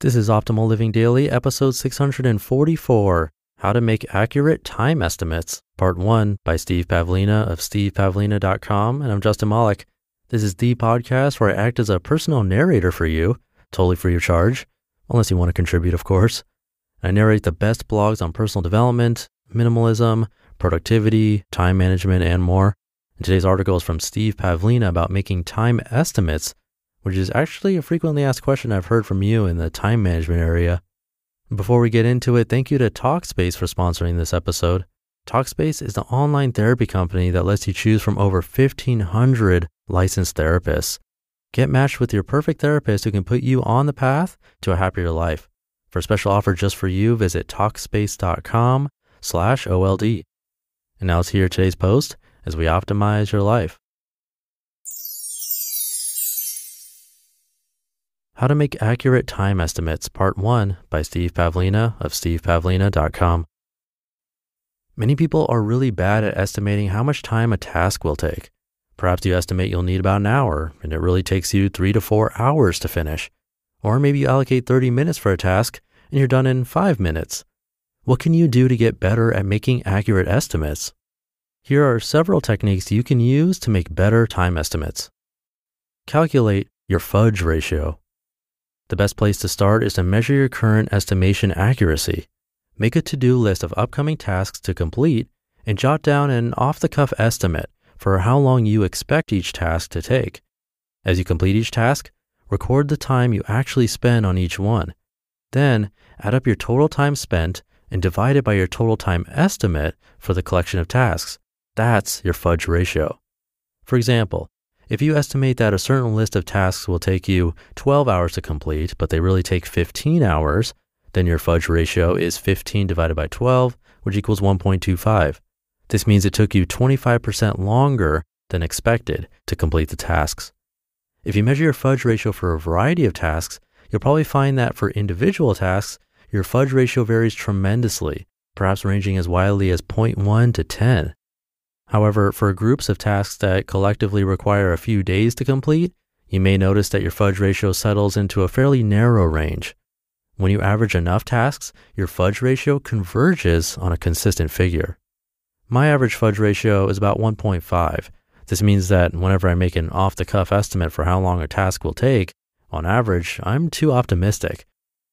This is Optimal Living Daily, episode 644 How to Make Accurate Time Estimates, part one by Steve Pavlina of stevepavlina.com. And I'm Justin Malik. This is the podcast where I act as a personal narrator for you, totally free of charge, unless you want to contribute, of course. I narrate the best blogs on personal development, minimalism, productivity, time management, and more. And today's article is from Steve Pavlina about making time estimates, which is actually a frequently asked question I've heard from you in the time management area. Before we get into it, thank you to Talkspace for sponsoring this episode. Talkspace is the online therapy company that lets you choose from over 1,500 licensed therapists. Get matched with your perfect therapist who can put you on the path to a happier life. For a special offer just for you, visit Talkspace.com slash OLD. And now let's hear today's post as we optimize your life. How to Make Accurate Time Estimates, Part 1 by Steve Pavlina of stevepavlina.com. Many people are really bad at estimating how much time a task will take. Perhaps you estimate you'll need about an hour, and it really takes you three to four hours to finish. Or maybe you allocate 30 minutes for a task and you're done in five minutes. What can you do to get better at making accurate estimates? Here are several techniques you can use to make better time estimates. Calculate your fudge ratio. The best place to start is to measure your current estimation accuracy. Make a to do list of upcoming tasks to complete and jot down an off the cuff estimate for how long you expect each task to take. As you complete each task, record the time you actually spend on each one. Then add up your total time spent and divide it by your total time estimate for the collection of tasks. That's your fudge ratio. For example, if you estimate that a certain list of tasks will take you 12 hours to complete, but they really take 15 hours, then your fudge ratio is 15 divided by 12, which equals 1.25. This means it took you 25% longer than expected to complete the tasks. If you measure your fudge ratio for a variety of tasks, you'll probably find that for individual tasks, your fudge ratio varies tremendously, perhaps ranging as widely as 0.1 to 10. However, for groups of tasks that collectively require a few days to complete, you may notice that your fudge ratio settles into a fairly narrow range. When you average enough tasks, your fudge ratio converges on a consistent figure. My average fudge ratio is about 1.5. This means that whenever I make an off the cuff estimate for how long a task will take, on average, I'm too optimistic.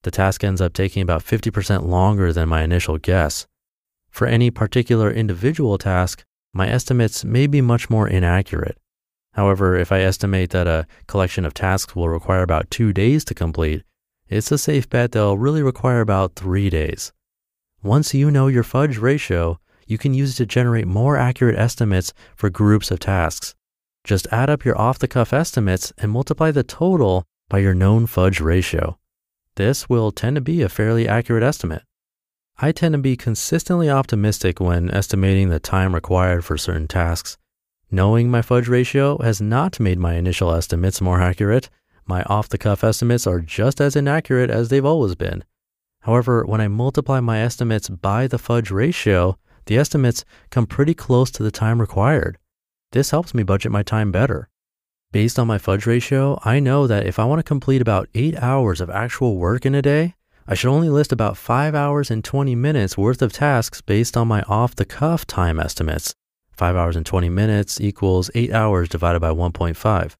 The task ends up taking about 50% longer than my initial guess. For any particular individual task, my estimates may be much more inaccurate. However, if I estimate that a collection of tasks will require about two days to complete, it's a safe bet they'll really require about three days. Once you know your fudge ratio, you can use it to generate more accurate estimates for groups of tasks. Just add up your off the cuff estimates and multiply the total by your known fudge ratio. This will tend to be a fairly accurate estimate. I tend to be consistently optimistic when estimating the time required for certain tasks. Knowing my fudge ratio has not made my initial estimates more accurate. My off the cuff estimates are just as inaccurate as they've always been. However, when I multiply my estimates by the fudge ratio, the estimates come pretty close to the time required. This helps me budget my time better. Based on my fudge ratio, I know that if I want to complete about eight hours of actual work in a day, I should only list about 5 hours and 20 minutes worth of tasks based on my off the cuff time estimates. 5 hours and 20 minutes equals 8 hours divided by 1.5.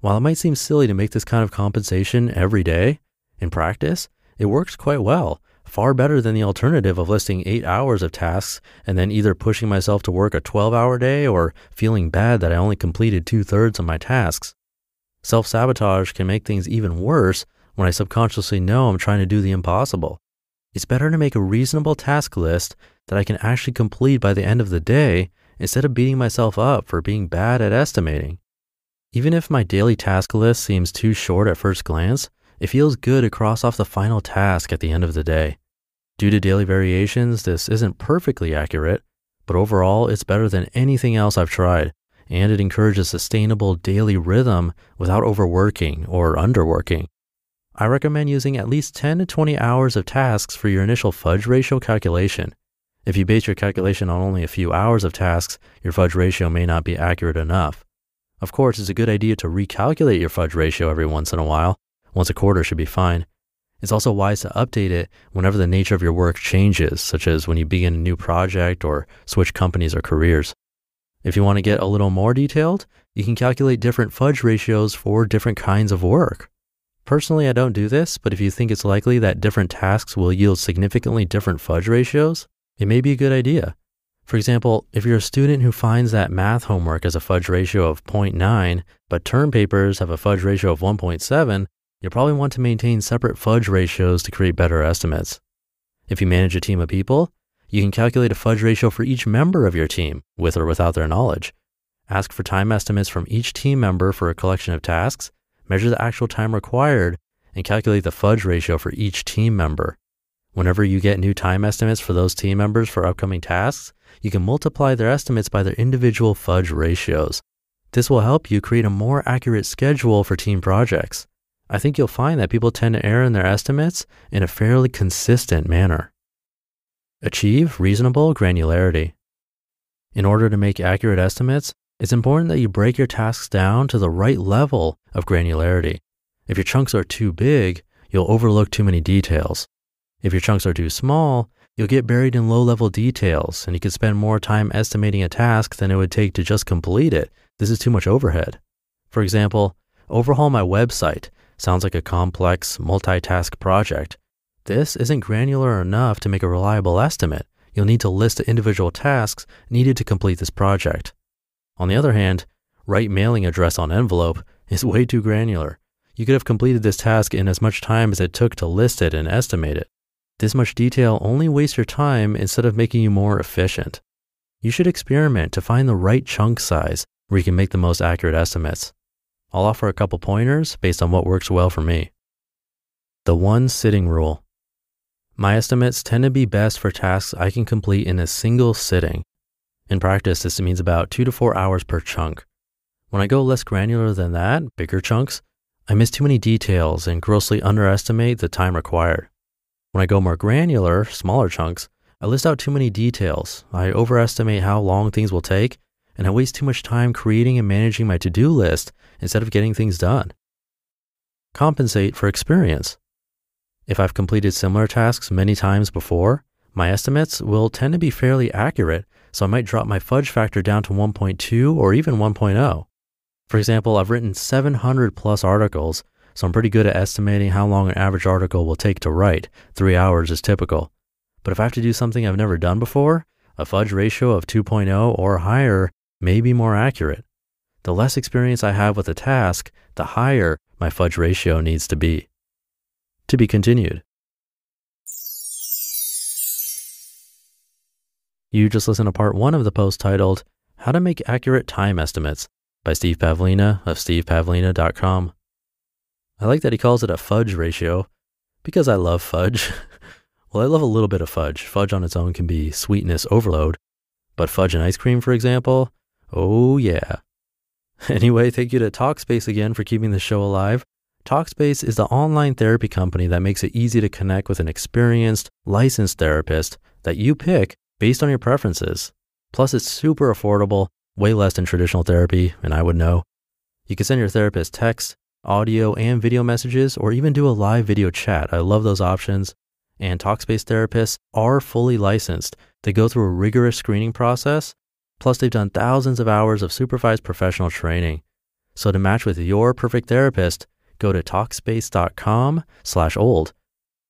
While it might seem silly to make this kind of compensation every day, in practice, it works quite well, far better than the alternative of listing 8 hours of tasks and then either pushing myself to work a 12 hour day or feeling bad that I only completed two thirds of my tasks. Self sabotage can make things even worse when I subconsciously know I'm trying to do the impossible. It's better to make a reasonable task list that I can actually complete by the end of the day instead of beating myself up for being bad at estimating. Even if my daily task list seems too short at first glance, it feels good to cross off the final task at the end of the day. Due to daily variations, this isn't perfectly accurate, but overall, it's better than anything else I've tried, and it encourages sustainable daily rhythm without overworking or underworking. I recommend using at least 10 to 20 hours of tasks for your initial fudge ratio calculation. If you base your calculation on only a few hours of tasks, your fudge ratio may not be accurate enough. Of course, it's a good idea to recalculate your fudge ratio every once in a while. Once a quarter should be fine. It's also wise to update it whenever the nature of your work changes, such as when you begin a new project or switch companies or careers. If you want to get a little more detailed, you can calculate different fudge ratios for different kinds of work. Personally, I don't do this, but if you think it's likely that different tasks will yield significantly different fudge ratios, it may be a good idea. For example, if you're a student who finds that math homework has a fudge ratio of 0.9, but term papers have a fudge ratio of 1.7, you'll probably want to maintain separate fudge ratios to create better estimates. If you manage a team of people, you can calculate a fudge ratio for each member of your team, with or without their knowledge. Ask for time estimates from each team member for a collection of tasks, measure the actual time required, and calculate the fudge ratio for each team member. Whenever you get new time estimates for those team members for upcoming tasks, you can multiply their estimates by their individual fudge ratios. This will help you create a more accurate schedule for team projects. I think you'll find that people tend to err in their estimates in a fairly consistent manner. Achieve reasonable granularity. In order to make accurate estimates, it's important that you break your tasks down to the right level of granularity. If your chunks are too big, you'll overlook too many details. If your chunks are too small, You'll get buried in low level details and you can spend more time estimating a task than it would take to just complete it. This is too much overhead. For example, overhaul my website sounds like a complex multitask project. This isn't granular enough to make a reliable estimate. You'll need to list the individual tasks needed to complete this project. On the other hand, write mailing address on envelope is way too granular. You could have completed this task in as much time as it took to list it and estimate it. This much detail only wastes your time instead of making you more efficient. You should experiment to find the right chunk size where you can make the most accurate estimates. I'll offer a couple pointers based on what works well for me. The one sitting rule. My estimates tend to be best for tasks I can complete in a single sitting. In practice, this means about two to four hours per chunk. When I go less granular than that, bigger chunks, I miss too many details and grossly underestimate the time required. When I go more granular, smaller chunks, I list out too many details. I overestimate how long things will take, and I waste too much time creating and managing my to do list instead of getting things done. Compensate for experience. If I've completed similar tasks many times before, my estimates will tend to be fairly accurate, so I might drop my fudge factor down to 1.2 or even 1.0. For example, I've written 700 plus articles so I'm pretty good at estimating how long an average article will take to write. Three hours is typical. But if I have to do something I've never done before, a fudge ratio of 2.0 or higher may be more accurate. The less experience I have with a task, the higher my fudge ratio needs to be. To be continued. You just listened to part one of the post titled How to Make Accurate Time Estimates by Steve Pavlina of stevepavlina.com. I like that he calls it a fudge ratio because I love fudge. well, I love a little bit of fudge. Fudge on its own can be sweetness overload, but fudge and ice cream, for example, oh yeah. Anyway, thank you to Talkspace again for keeping the show alive. Talkspace is the online therapy company that makes it easy to connect with an experienced, licensed therapist that you pick based on your preferences. Plus, it's super affordable, way less than traditional therapy, and I would know. You can send your therapist text, audio and video messages, or even do a live video chat. I love those options. And Talkspace therapists are fully licensed. They go through a rigorous screening process. Plus, they've done thousands of hours of supervised professional training. So to match with your perfect therapist, go to Talkspace.com slash old.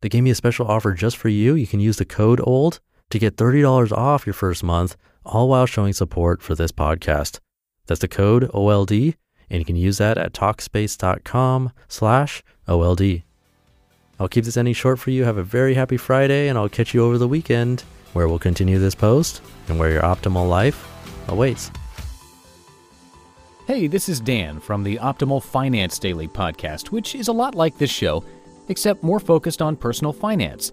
They gave me a special offer just for you. You can use the code OLD to get $30 off your first month, all while showing support for this podcast. That's the code OLD and you can use that at talkspace.com slash OLD. I'll keep this any short for you. Have a very happy Friday, and I'll catch you over the weekend where we'll continue this post and where your optimal life awaits. Hey, this is Dan from the Optimal Finance Daily podcast, which is a lot like this show, except more focused on personal finance.